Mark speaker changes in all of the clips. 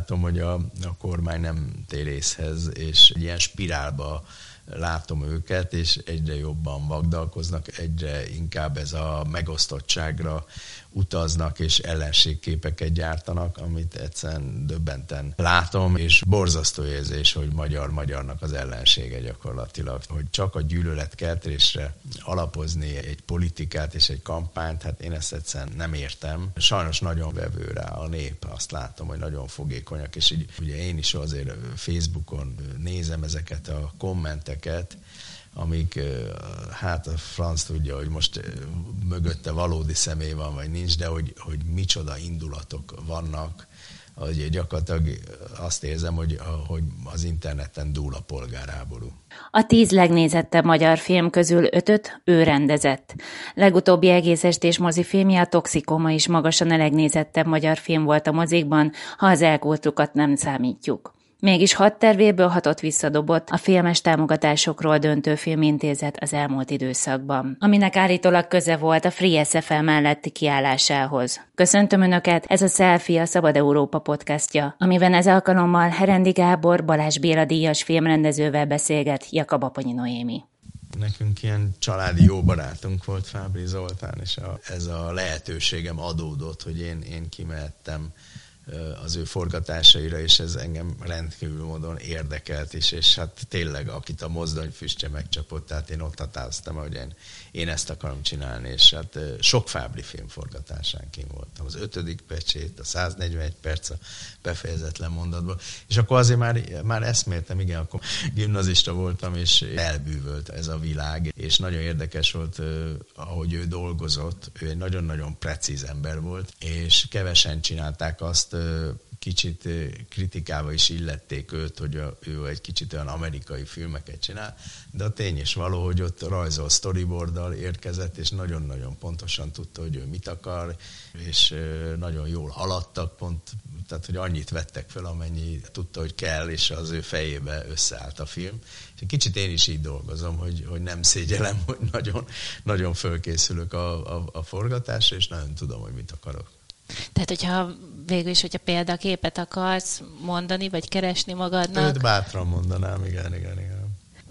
Speaker 1: látom, hogy a, a kormány nem térészhez, és ilyen spirálba látom őket, és egyre jobban vagdalkoznak, egyre inkább ez a megosztottságra utaznak és ellenségképeket gyártanak, amit egyszerűen döbbenten látom, és borzasztó érzés, hogy magyar-magyarnak az ellensége gyakorlatilag. Hogy csak a gyűlöletkeltésre alapozni egy politikát és egy kampányt, hát én ezt egyszerűen nem értem. Sajnos nagyon vevő rá a nép, azt látom, hogy nagyon fogékonyak, és így ugye én is azért Facebookon nézem ezeket a kommenteket, amik hát a franc tudja, hogy most mögötte valódi személy van, vagy nincs, de hogy, hogy micsoda indulatok vannak, hogy gyakorlatilag azt érzem, hogy, hogy az interneten dúl a polgárháború.
Speaker 2: A tíz legnézettebb magyar film közül ötöt ő rendezett. Legutóbbi egész estés mozifilmje a Toxikoma is magasan a legnézettebb magyar film volt a mozikban, ha az elkultukat nem számítjuk. Mégis hat tervéből hatot visszadobott a filmes támogatásokról döntő filmintézet az elmúlt időszakban, aminek állítólag köze volt a Free SFL melletti kiállásához. Köszöntöm Önöket, ez a Selfie a Szabad Európa podcastja, amiben ez alkalommal Herendi Gábor Balázs Béla díjas filmrendezővel beszélget Jakab Aponyi Noémi
Speaker 1: nekünk ilyen családi jó barátunk volt Fábri Zoltán, és a, ez a lehetőségem adódott, hogy én, én kimehettem az ő forgatásaira, és ez engem rendkívül módon érdekelt is, és hát tényleg, akit a mozdony füstje megcsapott, tehát én ott határoztam, hogy én, én ezt akarom csinálni, és hát sok Fábri film forgatásán kim voltam. Az ötödik pecsét, a 141 perc a befejezetlen mondatból, és akkor azért már, már eszméltem, igen, akkor gimnazista voltam, és elbűvölt ez a világ, és nagyon érdekes volt, ahogy ő dolgozott, ő egy nagyon-nagyon precíz ember volt, és kevesen csinálták azt, kicsit kritikával is illették őt, hogy ő egy kicsit olyan amerikai filmeket csinál, de a tény is való, hogy ott rajzol storyboarddal érkezett, és nagyon-nagyon pontosan tudta, hogy ő mit akar, és nagyon jól haladtak, pont, tehát hogy annyit vettek fel, amennyi tudta, hogy kell, és az ő fejébe összeállt a film. És kicsit én is így dolgozom, hogy, hogy nem szégyelem, hogy nagyon, nagyon fölkészülök a, a, a forgatásra, és nagyon tudom, hogy mit akarok.
Speaker 2: Tehát, hogyha végül is, hogyha példaképet akarsz mondani, vagy keresni magadnak...
Speaker 1: Őt bátran mondanám, igen, igen, igen.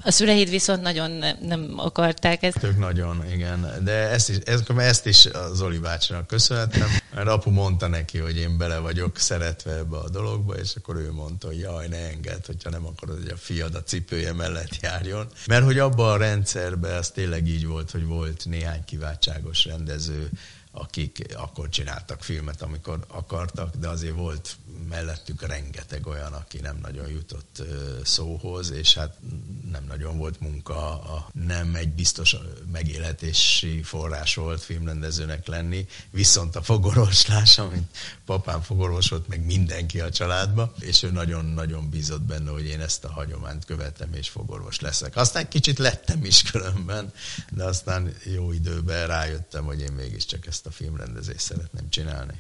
Speaker 2: A szüleid viszont nagyon nem, nem akarták ezt.
Speaker 1: Ők nagyon, igen. De ezt is, ezt, ezt is a Zoli bácsinak köszönhetem. Mert apu mondta neki, hogy én bele vagyok szeretve ebbe a dologba, és akkor ő mondta, hogy jaj, ne engedd, hogyha nem akarod, hogy a fiad a cipője mellett járjon. Mert hogy abban a rendszerben az tényleg így volt, hogy volt néhány kiváltságos rendező, akik akkor csináltak filmet, amikor akartak, de azért volt mellettük rengeteg olyan, aki nem nagyon jutott szóhoz, és hát nem nagyon volt munka, a, nem egy biztos megélhetési forrás volt filmrendezőnek lenni, viszont a fogorvoslás, amit papám fogorvosott, meg mindenki a családba, és ő nagyon-nagyon bízott benne, hogy én ezt a hagyományt követem, és fogorvos leszek. Aztán kicsit lettem is különben, de aztán jó időben rájöttem, hogy én mégiscsak ezt a filmrendezést szeretném csinálni.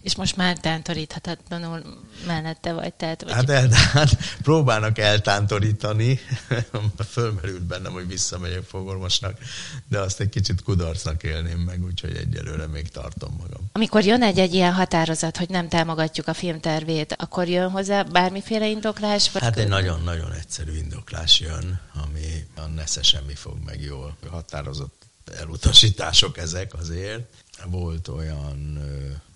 Speaker 2: És most már tántoríthatatlanul mellette vagy, tehát... Vagy...
Speaker 1: Hát, el, hát próbálnak eltántorítani, fölmerült bennem, hogy visszamegyek fogorvosnak, de azt egy kicsit kudarcnak élném meg, úgyhogy egyelőre még tartom magam.
Speaker 2: Amikor jön egy-egy ilyen határozat, hogy nem támogatjuk a filmtervét, akkor jön hozzá bármiféle indoklás?
Speaker 1: Vagy... Hát egy nagyon-nagyon egyszerű indoklás jön, ami a nesze semmi fog meg jól. Határozott elutasítások ezek azért. Volt olyan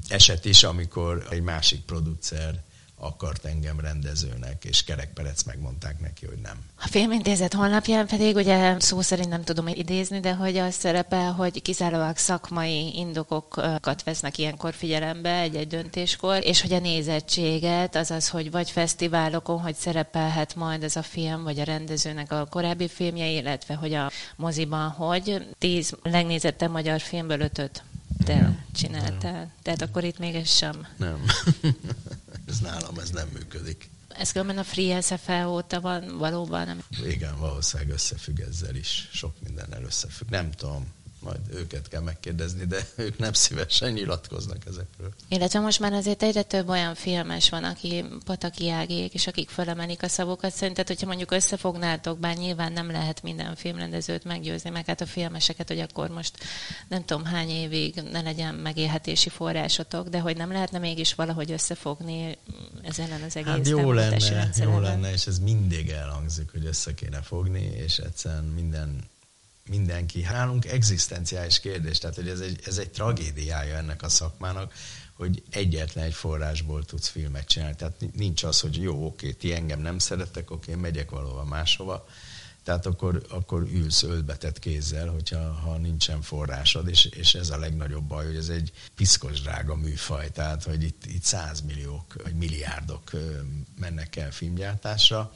Speaker 1: eset is, amikor egy másik producer akart engem rendezőnek, és Kerek Perec megmondták neki, hogy nem.
Speaker 2: A filmintézet honlapján pedig ugye szó szerint nem tudom idézni, de hogy az szerepel, hogy kizárólag szakmai indokokat vesznek ilyenkor figyelembe egy-egy döntéskor, és hogy a nézettséget, azaz, hogy vagy fesztiválokon, hogy szerepelhet majd ez a film, vagy a rendezőnek a korábbi filmje, illetve hogy a moziban, hogy tíz legnézettebb magyar filmből ötöt te csináltál. Nem. Tehát akkor itt még ez sem.
Speaker 1: Nem. ez nálam, ez nem működik.
Speaker 2: Ez különben a Free SFL óta van valóban? Nem?
Speaker 1: Igen, valószínűleg összefügg ezzel is. Sok mindennel összefügg. Nem tudom. Majd őket kell megkérdezni, de ők nem szívesen nyilatkoznak ezekről.
Speaker 2: Illetve most már azért egyre több olyan filmes van, aki Pataki Ágék, és akik felemelik a szavukat. Szerinted, hogyha mondjuk összefognátok, bár nyilván nem lehet minden filmrendezőt meggyőzni, meg hát a filmeseket, hogy akkor most nem tudom hány évig ne legyen megélhetési forrásotok, de hogy nem lehetne mégis valahogy összefogni ezen az egész
Speaker 1: hát jó lenne, jó lenne, és ez mindig elhangzik, hogy össze kéne fogni, és egyszerűen minden mindenki. Nálunk egzisztenciális kérdés, tehát hogy ez egy, ez egy tragédiája ennek a szakmának, hogy egyetlen egy forrásból tudsz filmet csinálni. Tehát nincs az, hogy jó, oké, ti engem nem szerettek, oké, megyek valahova máshova. Tehát akkor, akkor ülsz ölbetett kézzel, hogyha ha nincsen forrásod, és, és ez a legnagyobb baj, hogy ez egy piszkos drága műfaj, tehát hogy itt, itt százmilliók, vagy milliárdok mennek el filmgyártásra,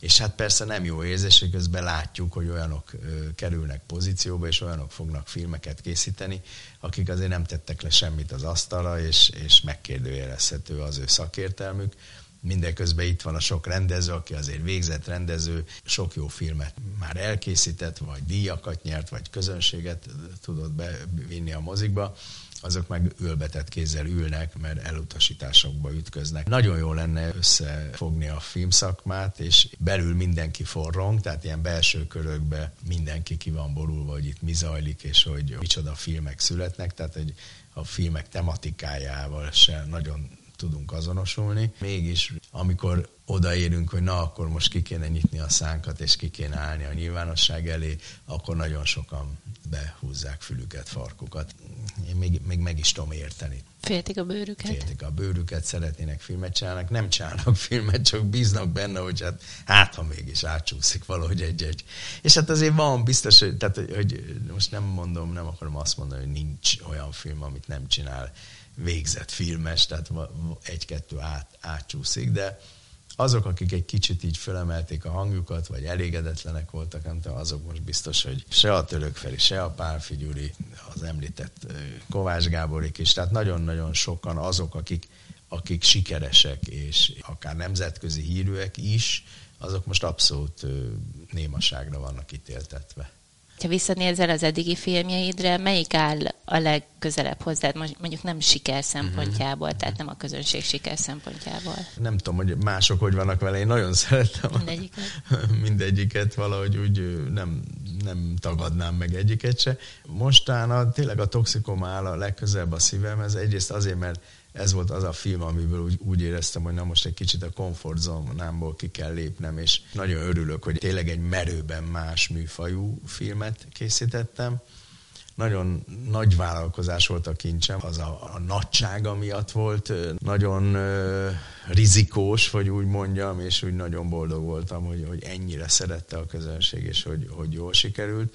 Speaker 1: és hát persze nem jó érzés, hogy közben látjuk, hogy olyanok kerülnek pozícióba, és olyanok fognak filmeket készíteni, akik azért nem tettek le semmit az asztalra, és, és megkérdőjelezhető az ő szakértelmük. Mindeközben itt van a sok rendező, aki azért végzett rendező, sok jó filmet már elkészített, vagy díjakat nyert, vagy közönséget tudott bevinni a mozikba azok meg ülbetett kézzel ülnek, mert elutasításokba ütköznek. Nagyon jó lenne összefogni a filmszakmát, és belül mindenki forrong, tehát ilyen belső körökbe mindenki ki van borulva, hogy itt mi zajlik, és hogy micsoda filmek születnek, tehát hogy a filmek tematikájával se nagyon tudunk azonosulni. Mégis, amikor odaérünk, hogy na, akkor most ki kéne nyitni a szánkat, és ki kéne állni a nyilvánosság elé, akkor nagyon sokan behúzzák fülüket, farkukat. Én még, még meg is tudom érteni.
Speaker 2: Féltik a bőrüket?
Speaker 1: Féltik a bőrüket, szeretnének filmet csinálnak, nem csinálnak filmet, csak bíznak benne, hogy hát, hát ha mégis átcsúszik valahogy egy-egy. És hát azért van biztos, hogy, tehát, hogy most nem mondom, nem akarom azt mondani, hogy nincs olyan film, amit nem csinál végzett filmes, tehát egy-kettő át, átcsúszik, de azok, akik egy kicsit így fölemelték a hangjukat, vagy elégedetlenek voltak, nem tudom, azok most biztos, hogy se a Török Feri, se a Pálfi Gyuri, az említett Kovács Gáborik is, tehát nagyon-nagyon sokan azok, akik, akik sikeresek, és akár nemzetközi hírűek is, azok most abszolút némaságra vannak ítéltetve.
Speaker 2: Ha visszanézel az eddigi filmjeidre, melyik áll a legközelebb hozzád, mondjuk nem siker szempontjából, uh-huh. tehát nem a közönség siker szempontjából?
Speaker 1: Nem tudom, hogy mások hogy vannak vele, én nagyon szeretem
Speaker 2: mindegyiket,
Speaker 1: mindegyiket valahogy úgy nem, nem tagadnám meg egyiket se. Mostána tényleg a toxikom áll a legközelebb a szívemhez, egyrészt azért, mert ez volt az a film, amiből úgy, úgy éreztem, hogy na most egy kicsit a komfortzónámból ki kell lépnem, és nagyon örülök, hogy tényleg egy merőben más műfajú filmet készítettem. Nagyon nagy vállalkozás volt a kincsem, az a, a nagysága miatt volt, nagyon ö, rizikós, vagy úgy mondjam, és úgy nagyon boldog voltam, hogy, hogy ennyire szerette a közönség, és hogy, hogy jól sikerült.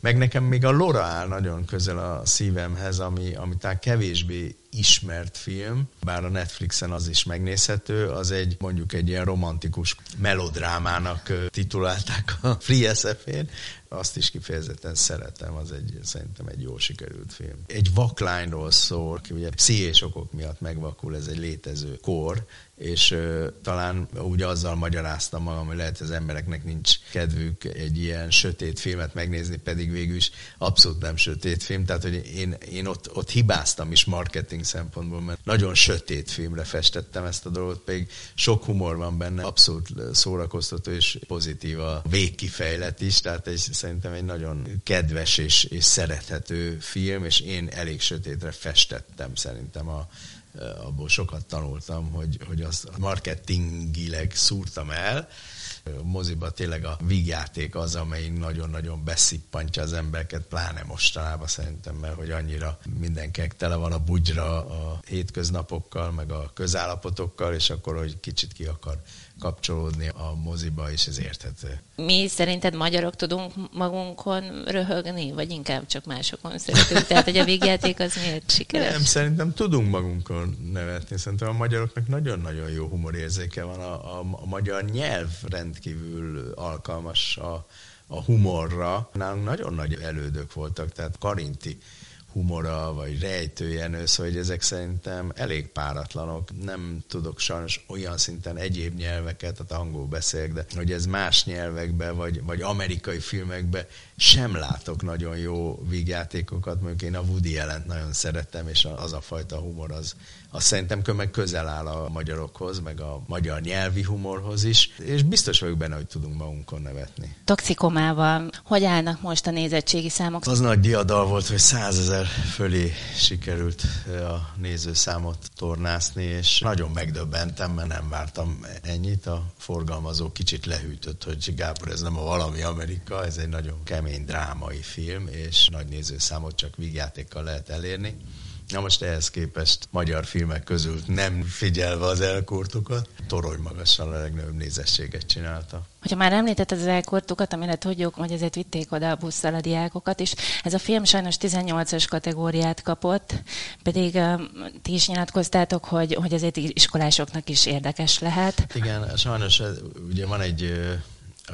Speaker 1: Meg nekem még a Lora áll nagyon közel a szívemhez, ami, ami talán kevésbé ismert film, bár a Netflixen az is megnézhető, az egy mondjuk egy ilyen romantikus melodrámának titulálták a Free SF-én, azt is kifejezetten szeretem, az egy, szerintem egy jól sikerült film. Egy vaklányról szól, aki ugye pszichés okok miatt megvakul, ez egy létező kor, és uh, talán úgy azzal magyaráztam magam, hogy lehet, hogy az embereknek nincs kedvük egy ilyen sötét filmet megnézni, pedig végül is abszolút nem sötét film, tehát hogy én, én ott, ott hibáztam is marketing szempontból, mert nagyon sötét filmre festettem ezt a dolgot, pedig sok humor van benne, abszolút szórakoztató és pozitív a végkifejlet is, tehát egy, szerintem egy nagyon kedves és, és szerethető film, és én elég sötétre festettem szerintem a, abból sokat tanultam, hogy, hogy azt marketingileg szúrtam el. Moziba tényleg a vígjáték az, amely nagyon-nagyon beszippantja az embereket, pláne mostanában szerintem, mert hogy annyira mindenkinek tele van a bugyra a hétköznapokkal, meg a közállapotokkal, és akkor, hogy kicsit ki akar kapcsolódni a moziba, és ez érthető.
Speaker 2: Mi szerinted magyarok tudunk magunkon röhögni, vagy inkább csak másokon szeretünk? Tehát, hogy a végjáték az miért sikeres?
Speaker 1: Nem, szerintem tudunk magunkon nevetni. Szerintem a magyaroknak nagyon-nagyon jó humorérzéke van. A, a, a magyar nyelv rendkívül alkalmas a, a humorra. Nálunk nagyon nagy elődök voltak, tehát Karinti humora, vagy rejtőjenő, szóval hogy ezek szerintem elég páratlanok. Nem tudok sajnos olyan szinten egyéb nyelveket, tehát angol beszélek, de hogy ez más nyelvekbe, vagy, vagy amerikai filmekbe sem látok nagyon jó vígjátékokat, mondjuk én a Woody jelent nagyon szerettem, és az a fajta humor az, az szerintem meg közel áll a magyarokhoz, meg a magyar nyelvi humorhoz is, és biztos vagyok benne, hogy tudunk magunkon nevetni.
Speaker 2: Toxikomával hogy állnak most a nézettségi számok?
Speaker 1: Az nagy diadal volt, hogy százezer fölé sikerült a nézőszámot tornászni, és nagyon megdöbbentem, mert nem vártam ennyit. A forgalmazó kicsit lehűtött, hogy Gábor, ez nem a valami Amerika, ez egy nagyon kemény drámai film, és nagy nézőszámot csak vígjátékkal lehet elérni. Na most ehhez képest magyar filmek közül nem figyelve az elkurtokat, torony magasan a legnagyobb nézességet csinálta.
Speaker 2: Hogyha már említetted az elkortokat, amire tudjuk, hogy ezért vitték oda a busszal a diákokat is, ez a film sajnos 18-as kategóriát kapott, pedig uh, ti is nyilatkoztátok, hogy, hogy ezért iskolásoknak is érdekes lehet.
Speaker 1: Igen, sajnos ugye van egy,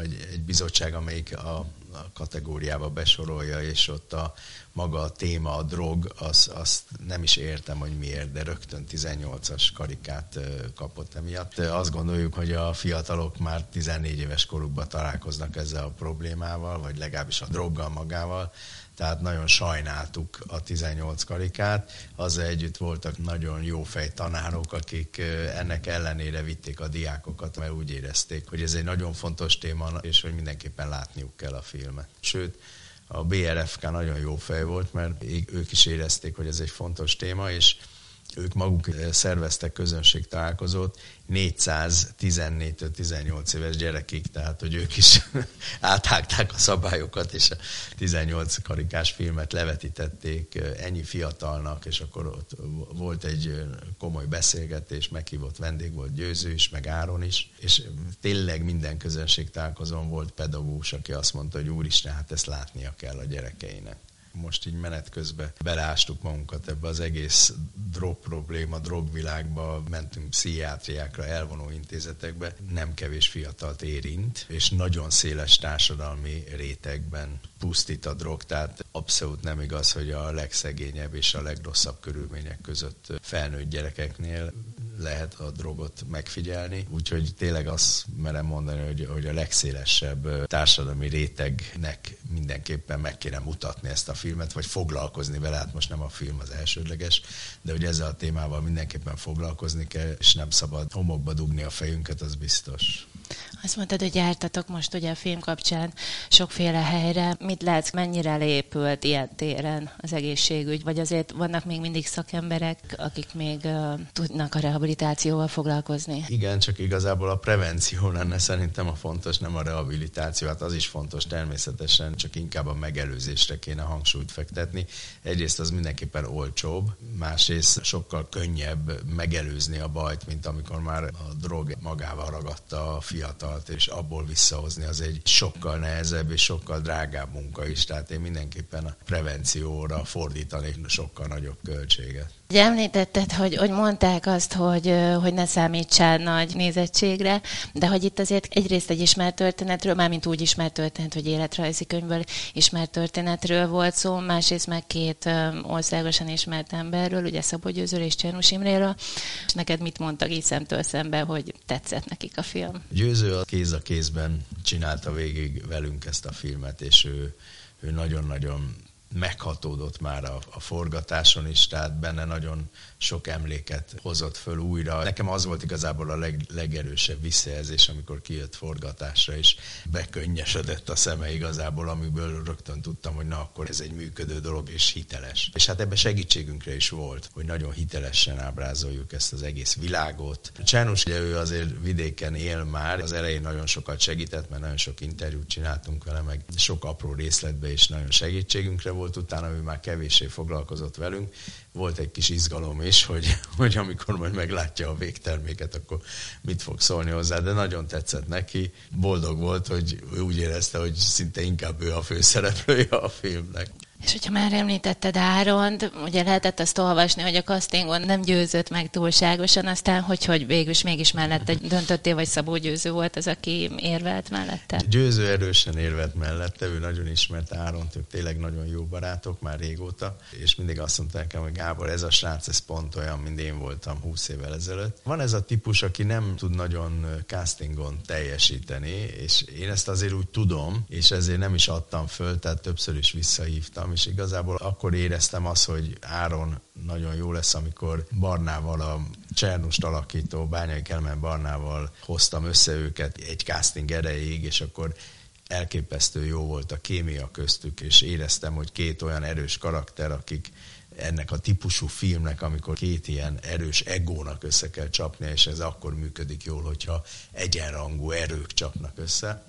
Speaker 1: egy, bizottság, amelyik a kategóriába besorolja, és ott a maga a téma, a drog, azt, azt nem is értem, hogy miért, de rögtön 18-as karikát kapott emiatt. Azt gondoljuk, hogy a fiatalok már 14 éves korukban találkoznak ezzel a problémával, vagy legalábbis a droggal magával, tehát nagyon sajnáltuk a 18 karikát. Azzal együtt voltak nagyon jó fej tanárok, akik ennek ellenére vitték a diákokat, mert úgy érezték, hogy ez egy nagyon fontos téma, és hogy mindenképpen látniuk kell a filmet. Sőt, a BRFK nagyon jó fej volt, mert ők is érezték, hogy ez egy fontos téma, és ők maguk szerveztek közönségtalálkozót 414 18 éves gyerekig, tehát hogy ők is áthágták a szabályokat, és a 18 karikás filmet levetítették ennyi fiatalnak, és akkor ott volt egy komoly beszélgetés, meghívott vendég volt Győző is, meg Áron is, és tényleg minden közönségtalálkozón volt pedagógus, aki azt mondta, hogy úristen, hát ezt látnia kell a gyerekeinek most így menet közben belástuk magunkat ebbe az egész drog probléma, drogvilágba, mentünk pszichiátriákra, elvonó intézetekbe, nem kevés fiatalt érint, és nagyon széles társadalmi rétegben pusztít a drog, tehát abszolút nem igaz, hogy a legszegényebb és a legrosszabb körülmények között felnőtt gyerekeknél lehet a drogot megfigyelni, úgyhogy tényleg azt merem mondani, hogy, hogy a legszélesebb társadalmi rétegnek mindenképpen meg kéne mutatni ezt a filmet, vagy foglalkozni vele, hát most nem a film az elsődleges, de hogy ezzel a témával mindenképpen foglalkozni kell, és nem szabad homokba dugni a fejünket, az biztos.
Speaker 2: Azt mondtad, hogy jártatok most ugye a film kapcsán sokféle helyre. Mit látsz, mennyire lépült ilyen téren az egészségügy? Vagy azért vannak még mindig szakemberek, akik még uh, tudnak a rehabilitációval foglalkozni?
Speaker 1: Igen, csak igazából a prevenció lenne szerintem a fontos, nem a rehabilitáció. Hát az is fontos természetesen, csak inkább a megelőzésre kéne hangsúlyt fektetni. Egyrészt az mindenképpen olcsóbb, másrészt sokkal könnyebb megelőzni a bajt, mint amikor már a drog magával ragadta a fiatalt, és abból visszahozni az egy sokkal nehezebb és sokkal drágább munka is. Tehát én mindenképpen a prevencióra fordítanék sokkal nagyobb költséget.
Speaker 2: Ugye említetted, hogy, hogy mondták azt, hogy, hogy ne számítsál nagy nézettségre, de hogy itt azért egyrészt egy ismert történetről, mármint úgy ismert történet, hogy életrajzi könyvből ismert történetről volt szó, másrészt meg két országosan ismert emberről, ugye Szabó Győzőről és Csernus Imréről, és neked mit mondtak így szemtől szembe, hogy tetszett nekik a film?
Speaker 1: Győző a kéz a kézben csinálta végig velünk ezt a filmet, és ő, ő nagyon-nagyon meghatódott már a, a forgatáson is, tehát benne nagyon sok emléket hozott föl újra. Nekem az volt igazából a leg, legerősebb visszajelzés, amikor kijött forgatásra, és bekönnyesedett a szeme igazából, amiből rögtön tudtam, hogy na akkor ez egy működő dolog, és hiteles. És hát ebbe segítségünkre is volt, hogy nagyon hitelesen ábrázoljuk ezt az egész világot. Csánus, ugye ő azért vidéken él már, az elején nagyon sokat segített, mert nagyon sok interjút csináltunk vele, meg sok apró részletbe is nagyon segítségünkre volt, utána ő már kevéssé foglalkozott velünk, volt egy kis izgalom is, hogy, hogy amikor majd meglátja a végterméket, akkor mit fog szólni hozzá, de nagyon tetszett neki. Boldog volt, hogy úgy érezte, hogy szinte inkább ő a főszereplője a filmnek.
Speaker 2: És hogyha már említetted Áront, ugye lehetett azt olvasni, hogy a castingon nem győzött meg túlságosan, aztán hogy, hogy végül is mégis mellette döntöttél, vagy Szabó Győző volt az, aki érvelt mellette?
Speaker 1: Győző erősen érvelt mellette, ő nagyon ismert Áront, ők tényleg nagyon jó barátok már régóta, és mindig azt mondták hogy Gábor, ez a srác, ez pont olyan, mint én voltam 20 évvel ezelőtt. Van ez a típus, aki nem tud nagyon castingon teljesíteni, és én ezt azért úgy tudom, és ezért nem is adtam föl, tehát többször is visszahívtam, és igazából akkor éreztem azt, hogy Áron nagyon jó lesz, amikor Barnával, a Csernust alakító Bányai Kelmen Barnával hoztam össze őket egy casting erejéig, és akkor elképesztő jó volt a kémia köztük, és éreztem, hogy két olyan erős karakter, akik ennek a típusú filmnek, amikor két ilyen erős egónak össze kell csapni, és ez akkor működik jól, hogyha egyenrangú erők csapnak össze,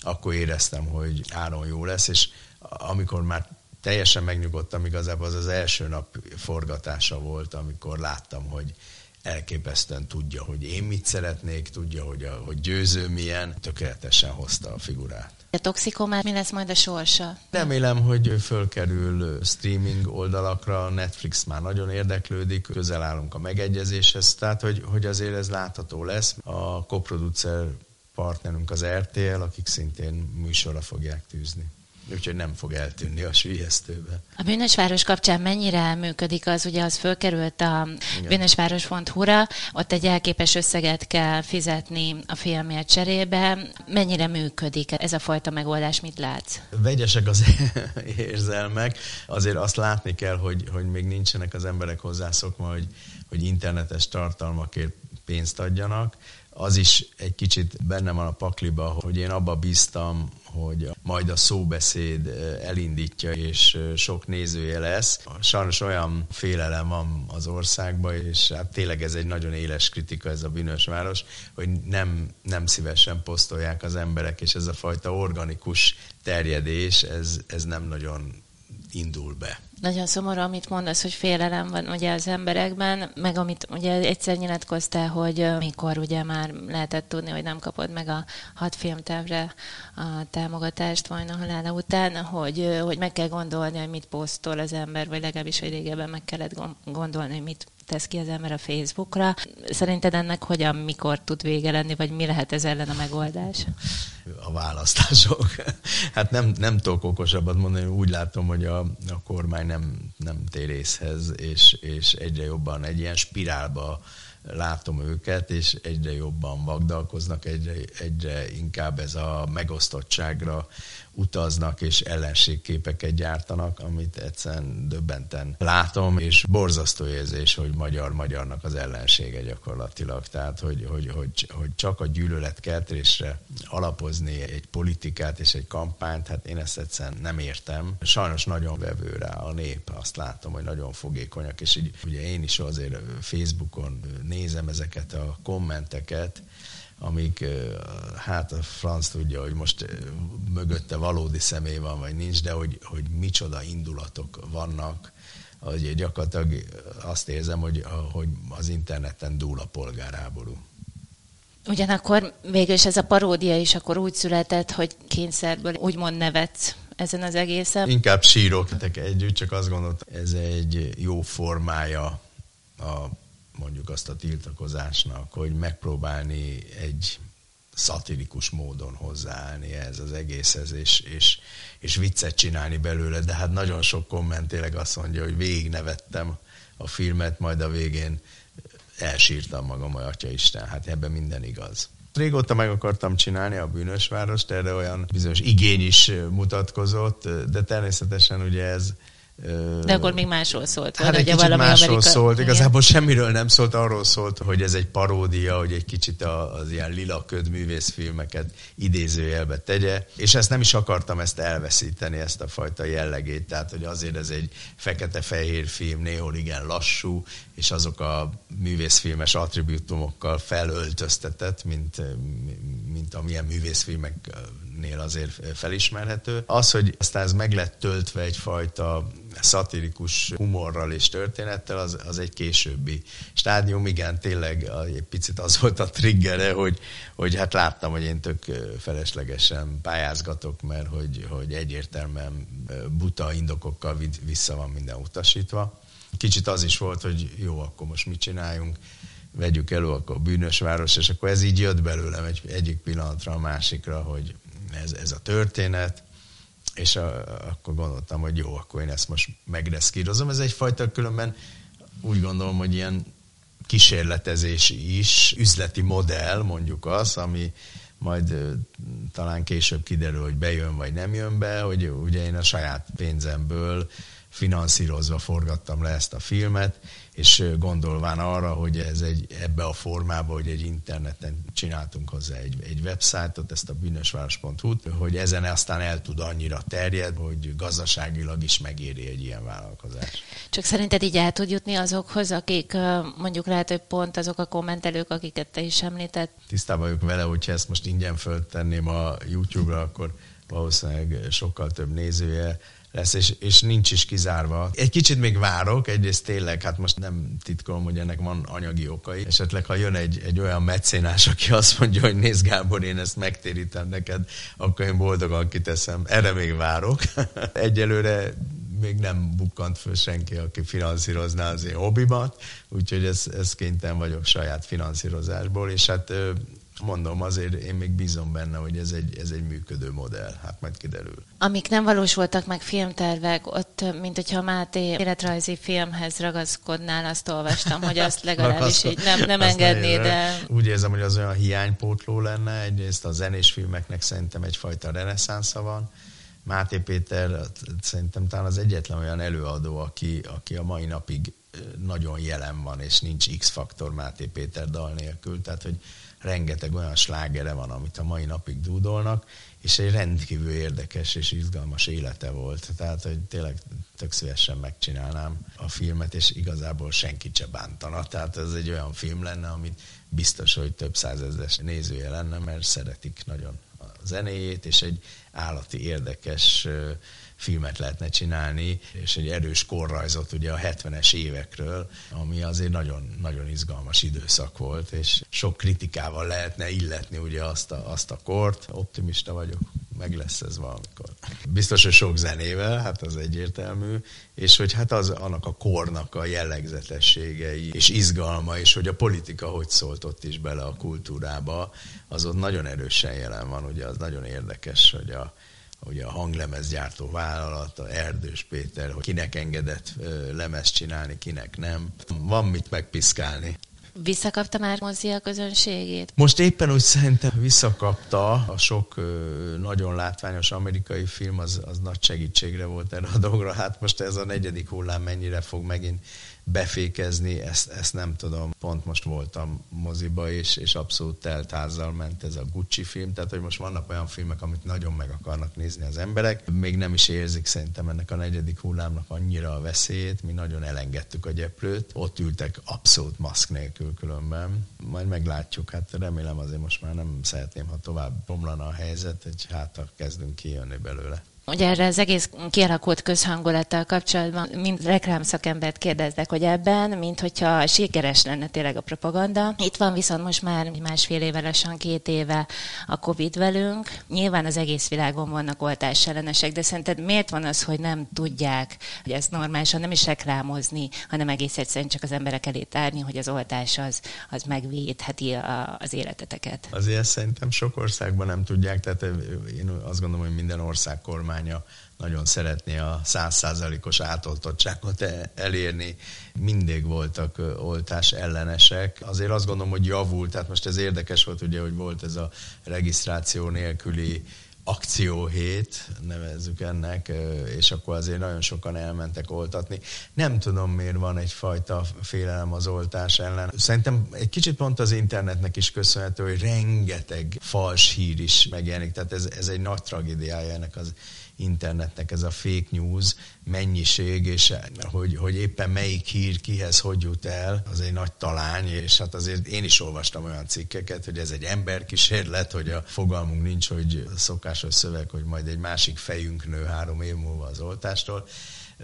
Speaker 1: akkor éreztem, hogy Áron jó lesz, és amikor már teljesen megnyugodtam, igazából az az első nap forgatása volt, amikor láttam, hogy elképesztően tudja, hogy én mit szeretnék, tudja, hogy, a, hogy győző milyen, tökéletesen hozta a figurát.
Speaker 2: A toxikomát mi lesz majd a sorsa?
Speaker 1: Remélem, hogy fölkerül streaming oldalakra, Netflix már nagyon érdeklődik, közel állunk a megegyezéshez, tehát hogy, hogy azért ez látható lesz. A koproducer partnerünk az RTL, akik szintén műsorra fogják tűzni úgyhogy nem fog eltűnni a sülyeztőbe.
Speaker 2: A Bűnösváros kapcsán mennyire működik az, ugye az fölkerült a bűnösváros.hu-ra, ott egy elképes összeget kell fizetni a filmért cserébe. Mennyire működik ez a fajta megoldás, mit látsz?
Speaker 1: Vegyesek az érzelmek, azért azt látni kell, hogy, hogy még nincsenek az emberek hozzászokva, hogy, hogy internetes tartalmakért pénzt adjanak. Az is egy kicsit benne van a pakliba, hogy én abba bíztam, hogy majd a szóbeszéd elindítja, és sok nézője lesz. Sajnos olyan félelem van az országban, és hát tényleg ez egy nagyon éles kritika ez a bűnös város, hogy nem, nem szívesen posztolják az emberek, és ez a fajta organikus terjedés, ez, ez nem nagyon indul be.
Speaker 2: Nagyon szomorú, amit mondasz, hogy félelem van ugye az emberekben, meg amit ugye egyszer nyilatkoztál, hogy mikor ugye már lehetett tudni, hogy nem kapod meg a hat filmtávra a támogatást vajna halála után, hogy, hogy meg kell gondolni, hogy mit posztol az ember, vagy legalábbis, hogy régebben meg kellett gondolni, hogy mit tesz ki az ember a Facebookra. Szerinted ennek hogyan, mikor tud vége lenni, vagy mi lehet ez ellen a megoldás?
Speaker 1: A választások. Hát nem, nem tudok okosabbat mondani, úgy látom, hogy a, a kormány nem, nem tér és, és egyre jobban egy ilyen spirálba látom őket, és egyre jobban vagdalkoznak, egyre, egyre inkább ez a megosztottságra utaznak és ellenségképeket gyártanak, amit egyszerűen döbbenten látom, és borzasztó érzés, hogy magyar-magyarnak az ellensége gyakorlatilag. Tehát, hogy, hogy, hogy, hogy csak a gyűlöletkeltésre alapozni egy politikát és egy kampányt, hát én ezt egyszerűen nem értem. Sajnos nagyon vevő rá a nép, azt látom, hogy nagyon fogékonyak, és így ugye én is azért Facebookon nézem ezeket a kommenteket, amik hát a franc tudja, hogy most mögötte valódi személy van, vagy nincs, de hogy, hogy micsoda indulatok vannak, hogy gyakorlatilag azt érzem, hogy, hogy az interneten dúl a polgárháború.
Speaker 2: Ugyanakkor végül is ez a paródia is akkor úgy született, hogy kényszerből úgymond nevetsz ezen az egészen.
Speaker 1: Inkább sírok együtt, csak azt gondoltam, ez egy jó formája a mondjuk azt a tiltakozásnak, hogy megpróbálni egy szatirikus módon hozzáállni ez az egészhez, és, és, és viccet csinálni belőle, de hát nagyon sok komment tényleg azt mondja, hogy végig nevettem a filmet, majd a végén elsírtam magam, hogy Atya Isten, hát ebben minden igaz. Régóta meg akartam csinálni a bűnös várost, erre olyan bizonyos igény is mutatkozott, de természetesen ugye ez
Speaker 2: de akkor még másról szólt.
Speaker 1: Hát egy kicsit másról Amerika... szólt, igazából Igen. semmiről nem szólt, arról szólt, hogy ez egy paródia, hogy egy kicsit az ilyen lila köd művészfilmeket idézőjelbe tegye, és ezt nem is akartam ezt elveszíteni, ezt a fajta jellegét, tehát hogy azért ez egy fekete-fehér film, néhol igen lassú, és azok a művészfilmes attribútumokkal felöltöztetett, mint, mint amilyen művészfilmeknél azért felismerhető. Az, hogy aztán ez meg lett töltve egyfajta szatirikus humorral és történettel, az, az egy későbbi stádium. Igen, tényleg egy picit az volt a triggere, hogy, hogy hát láttam, hogy én tök feleslegesen pályázgatok, mert hogy, hogy egyértelműen buta indokokkal vissza van minden utasítva. Kicsit az is volt, hogy jó, akkor most mit csináljunk, vegyük elő akkor a bűnös város, és akkor ez így jött belőlem egy, egyik pillanatra a másikra, hogy ez, ez a történet, és a, akkor gondoltam, hogy jó, akkor én ezt most megreszkírozom. Ez egyfajta különben úgy gondolom, hogy ilyen kísérletezés is, üzleti modell, mondjuk az, ami majd talán később kiderül, hogy bejön vagy nem jön be, hogy ugye én a saját pénzemből finanszírozva forgattam le ezt a filmet, és gondolván arra, hogy ez egy, ebbe a formába, hogy egy interneten csináltunk hozzá egy, egy websájtot, ezt a bűnösváros.hu-t, hogy ezen aztán el tud annyira terjed, hogy gazdaságilag is megéri egy ilyen vállalkozás.
Speaker 2: Csak szerinted így el tud jutni azokhoz, akik mondjuk lehet, hogy pont azok a kommentelők, akiket te is említett?
Speaker 1: Tisztában vagyok vele, hogyha ezt most ingyen föltenném a YouTube-ra, akkor valószínűleg sokkal több nézője lesz, és, és nincs is kizárva. Egy kicsit még várok, egyrészt tényleg, hát most nem titkolom, hogy ennek van anyagi okai. Esetleg, ha jön egy, egy olyan meccénás, aki azt mondja, hogy nézd Gábor, én ezt megtérítem neked, akkor én boldogan kiteszem. Erre még várok. Egyelőre még nem bukkant föl senki, aki finanszírozná az én hobbimat, úgyhogy ez, ez kénytelen vagyok saját finanszírozásból, és hát mondom, azért én még bízom benne, hogy ez egy, ez egy működő modell. Hát majd kiderül.
Speaker 2: Amik nem valósultak meg filmtervek, ott, mint hogyha Máté életrajzi filmhez ragaszkodnál, azt olvastam, hogy azt legalábbis így nem, nem engedné, de...
Speaker 1: Úgy érzem, hogy az olyan hiánypótló lenne. Egyrészt a zenés filmeknek szerintem egyfajta reneszánsza van. Máté Péter szerintem talán az egyetlen olyan előadó, aki, aki a mai napig nagyon jelen van, és nincs X-faktor Máté Péter dal nélkül. Tehát, hogy rengeteg olyan slágere van, amit a mai napig dúdolnak, és egy rendkívül érdekes és izgalmas élete volt. Tehát, hogy tényleg tök szívesen megcsinálnám a filmet, és igazából senkit se bántana. Tehát ez egy olyan film lenne, amit biztos, hogy több százezres nézője lenne, mert szeretik nagyon a zenéjét, és egy állati érdekes filmet lehetne csinálni, és egy erős korrajzot ugye a 70-es évekről, ami azért nagyon, nagyon izgalmas időszak volt, és sok kritikával lehetne illetni ugye azt a, azt a kort. Optimista vagyok, meg lesz ez valamikor. Biztos, hogy sok zenével, hát az egyértelmű, és hogy hát az annak a kornak a jellegzetességei és izgalma, és hogy a politika hogy szólt ott is bele a kultúrába, az ott nagyon erősen jelen van, ugye az nagyon érdekes, hogy a, ugye a hanglemezgyártó vállalat, a Erdős Péter, hogy kinek engedett lemez csinálni, kinek nem. Van mit megpiszkálni.
Speaker 2: Visszakapta már mozi a közönségét?
Speaker 1: Most éppen úgy szerintem visszakapta a sok nagyon látványos amerikai film, az, az nagy segítségre volt erre a dologra. Hát most ez a negyedik hullám mennyire fog megint befékezni, ezt, ezt nem tudom. Pont most voltam moziba, és, és abszolút telt házzal ment ez a Gucci film, tehát hogy most vannak olyan filmek, amit nagyon meg akarnak nézni az emberek. Még nem is érzik szerintem ennek a negyedik hullámnak annyira a veszélyét, mi nagyon elengedtük a gyeplőt. Ott ültek abszolút maszk nélkül különben. Majd meglátjuk, hát remélem azért most már nem szeretném, ha tovább bomlana a helyzet, hogy hát kezdünk kijönni belőle.
Speaker 2: Ugye erre az egész kialakult közhangulattal kapcsolatban mind reklámszakembert kérdeztek, hogy ebben, mint hogyha sikeres lenne tényleg a propaganda. Itt van viszont most már másfél éve, lassan két éve a Covid velünk. Nyilván az egész világon vannak oltás ellenesek, de szerinted miért van az, hogy nem tudják, hogy ezt normálisan nem is reklámozni, hanem egész egyszerűen csak az emberek elé tárni, hogy az oltás az, az megvédheti a, az életeteket?
Speaker 1: Azért szerintem sok országban nem tudják, tehát én azt gondolom, hogy minden ország kormány kormánya nagyon szeretné a százszázalékos átoltottságot e- elérni. Mindig voltak oltás ellenesek. Azért azt gondolom, hogy javult, tehát most ez érdekes volt, ugye, hogy volt ez a regisztráció nélküli akcióhét, nevezzük ennek, és akkor azért nagyon sokan elmentek oltatni. Nem tudom, miért van egyfajta félelem az oltás ellen. Szerintem egy kicsit pont az internetnek is köszönhető, hogy rengeteg fals hír is megjelenik, tehát ez, ez egy nagy tragédiája ennek az internetnek ez a fake news mennyiség, és hogy, hogy éppen melyik hír kihez hogy jut el, az egy nagy talány, és hát azért én is olvastam olyan cikkeket, hogy ez egy emberkísérlet, hogy a fogalmunk nincs, hogy szokásos szöveg, hogy majd egy másik fejünk nő három év múlva az oltástól.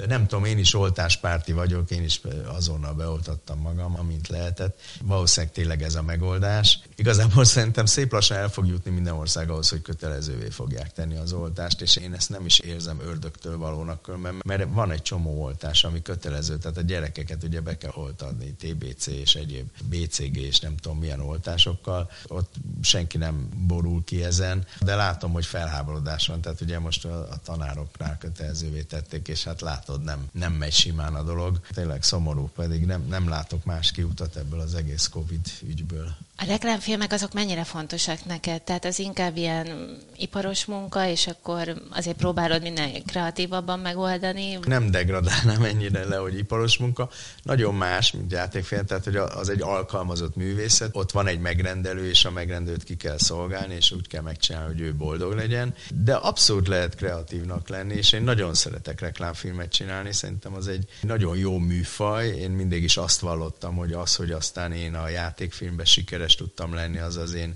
Speaker 1: Nem tudom, én is oltáspárti vagyok, én is azonnal beoltattam magam, amint lehetett. Valószínűleg tényleg ez a megoldás. Igazából szerintem szép lassan el fog jutni minden ország ahhoz, hogy kötelezővé fogják tenni az oltást, és én ezt nem is érzem ördögtől valónak, mert van egy csomó oltás, ami kötelező, tehát a gyerekeket ugye be kell oltani, TBC és egyéb BCG és nem tudom milyen oltásokkal. Ott senki nem borul ki ezen, de látom, hogy felháborodás van, tehát ugye most a, a tanároknál kötelezővé tették, és hát látod, nem, nem megy simán a dolog. Tényleg szomorú, pedig nem, nem látok más kiutat ebből az egész Covid ügyből.
Speaker 2: A reklámfilmek azok mennyire fontosak neked? Tehát az inkább ilyen iparos munka, és akkor azért próbálod minden kreatívabban megoldani?
Speaker 1: Nem degradálnám ennyire le, hogy iparos munka. Nagyon más, mint játékfilm, tehát hogy az egy alkalmazott művészet. Ott van egy megrendelő, és a megrendelőt ki kell szolgálni, és úgy kell megcsinálni, hogy ő boldog legyen. De abszolút lehet kreatívnak lenni, és én nagyon szeretek reklámfilmet csinálni. Szerintem az egy nagyon jó műfaj. Én mindig is azt vallottam, hogy az, hogy aztán én a játékfilmben sikeres sikeres tudtam lenni, az az én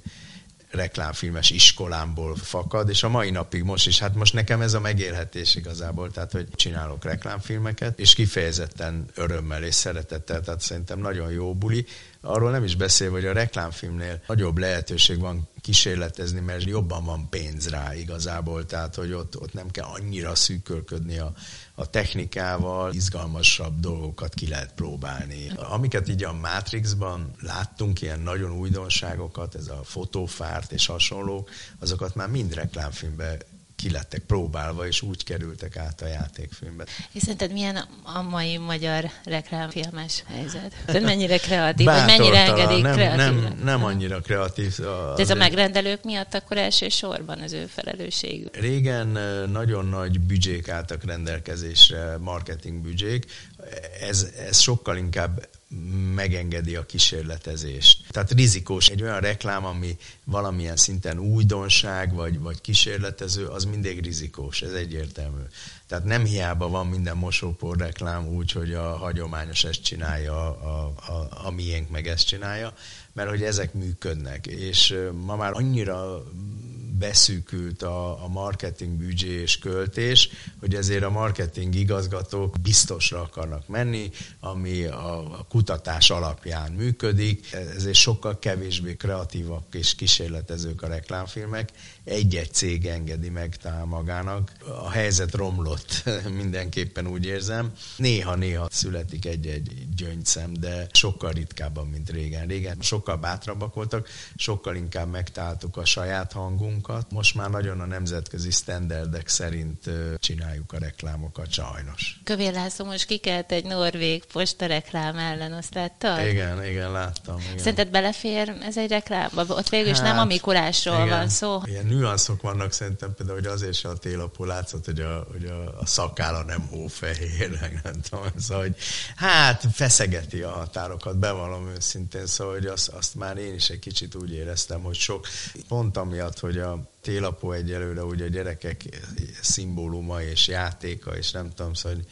Speaker 1: reklámfilmes iskolámból fakad, és a mai napig most is, hát most nekem ez a megélhetés igazából, tehát hogy csinálok reklámfilmeket, és kifejezetten örömmel és szeretettel, tehát szerintem nagyon jó buli. Arról nem is beszél, hogy a reklámfilmnél nagyobb lehetőség van kísérletezni, mert jobban van pénz rá igazából, tehát hogy ott, ott nem kell annyira szűkölködni a, a technikával, izgalmasabb dolgokat ki lehet próbálni. Amiket így a Matrixban láttunk, ilyen nagyon újdonságokat, ez a fotófárt és hasonlók, azokat már mind reklámfilmbe ki lettek próbálva, és úgy kerültek át a játékfilmbe.
Speaker 2: És szerinted milyen a mai magyar reklámfilmes helyzet? Tehát mennyire kreatív, vagy mennyire engedik
Speaker 1: nem,
Speaker 2: kreatív?
Speaker 1: Nem, nem annyira kreatív.
Speaker 2: De ez a megrendelők miatt akkor elsősorban az ő felelősségük?
Speaker 1: Régen nagyon nagy büdzsék álltak rendelkezésre, marketing büdzsék. Ez, ez sokkal inkább megengedi a kísérletezést. Tehát rizikós. Egy olyan reklám, ami valamilyen szinten újdonság, vagy, vagy kísérletező, az mindig rizikós, ez egyértelmű. Tehát nem hiába van minden mosópor reklám úgy, hogy a hagyományos ezt csinálja, a, a, a miénk meg ezt csinálja, mert hogy ezek működnek. És ma már annyira beszűkült a, a marketing büdzsé és költés, hogy ezért a marketing igazgatók biztosra akarnak menni, ami a, a kutatás alapján működik, ezért sokkal kevésbé kreatívak és kísérletezők a reklámfilmek, egy-egy cég engedi meg talán magának. A helyzet romlott, mindenképpen úgy érzem. Néha-néha születik egy-egy gyöngyszem, de sokkal ritkábban, mint régen. Régen sokkal bátrabbak voltak, sokkal inkább megtaláltuk a saját hangunkat. Most már nagyon a nemzetközi standardek szerint csináljuk a reklámokat, sajnos.
Speaker 2: Kövér László most kikelt egy norvég posta reklám ellen, azt láttad?
Speaker 1: Igen, igen, láttam. Igen.
Speaker 2: Szerinted belefér ez egy reklámba? Ott végül is hát, nem a Mikulásról igen. van szó.
Speaker 1: Ilyen nüanszok vannak szerintem például, hogy azért se a télapó látszott, hogy a, hogy a, a szakála nem hófehér, nem tudom, szóval, hogy hát feszegeti a határokat, bevallom őszintén, szóval, hogy azt, azt már én is egy kicsit úgy éreztem, hogy sok, pont amiatt, hogy a télapó egyelőre ugye a gyerekek szimbóluma és játéka, és nem tudom, szóval, hogy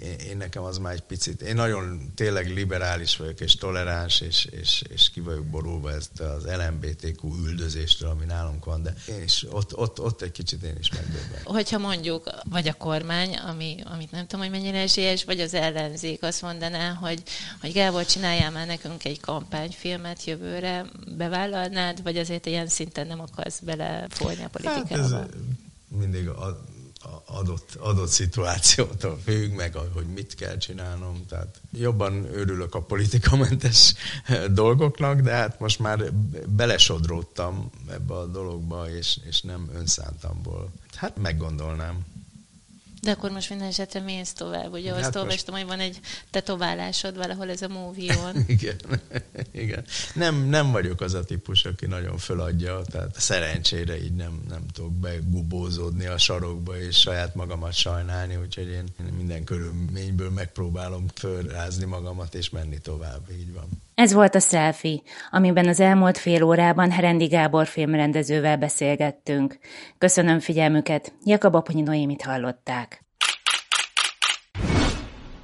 Speaker 1: én, én nekem az már egy picit, én nagyon tényleg liberális vagyok, és toleráns, és, és, és ki vagyok borulva ezt az LMBTQ üldözéstől, ami nálunk van, de én is, ott, ott, ott egy kicsit én is megdöbben.
Speaker 2: Hogyha mondjuk, vagy a kormány, ami, amit nem tudom, hogy mennyire esélyes, vagy az ellenzék azt mondaná, hogy, hogy Gábor, csináljál már nekünk egy kampányfilmet jövőre, bevállalnád, vagy azért ilyen szinten nem akarsz belefolni a politikába? Hát ez
Speaker 1: mindig a, adott, adott szituációtól függ, meg hogy mit kell csinálnom. Tehát jobban örülök a politikamentes dolgoknak, de hát most már belesodródtam ebbe a dologba, és, és nem önszántamból. Hát meggondolnám.
Speaker 2: De akkor most minden esetre mész tovább. Ugye hát azt most... olvastam, hogy van egy tetoválásod valahol ez a movie
Speaker 1: igen, igen. Nem, nem vagyok az a típus, aki nagyon föladja, tehát szerencsére így nem, nem tudok begubózódni a sarokba és saját magamat sajnálni, úgyhogy én minden körülményből megpróbálom fölrázni magamat és menni tovább, így van.
Speaker 2: Ez volt a Selfie, amiben az elmúlt fél órában Herendi Gábor filmrendezővel beszélgettünk. Köszönöm figyelmüket, Jakab Aponyi Noémit hallották.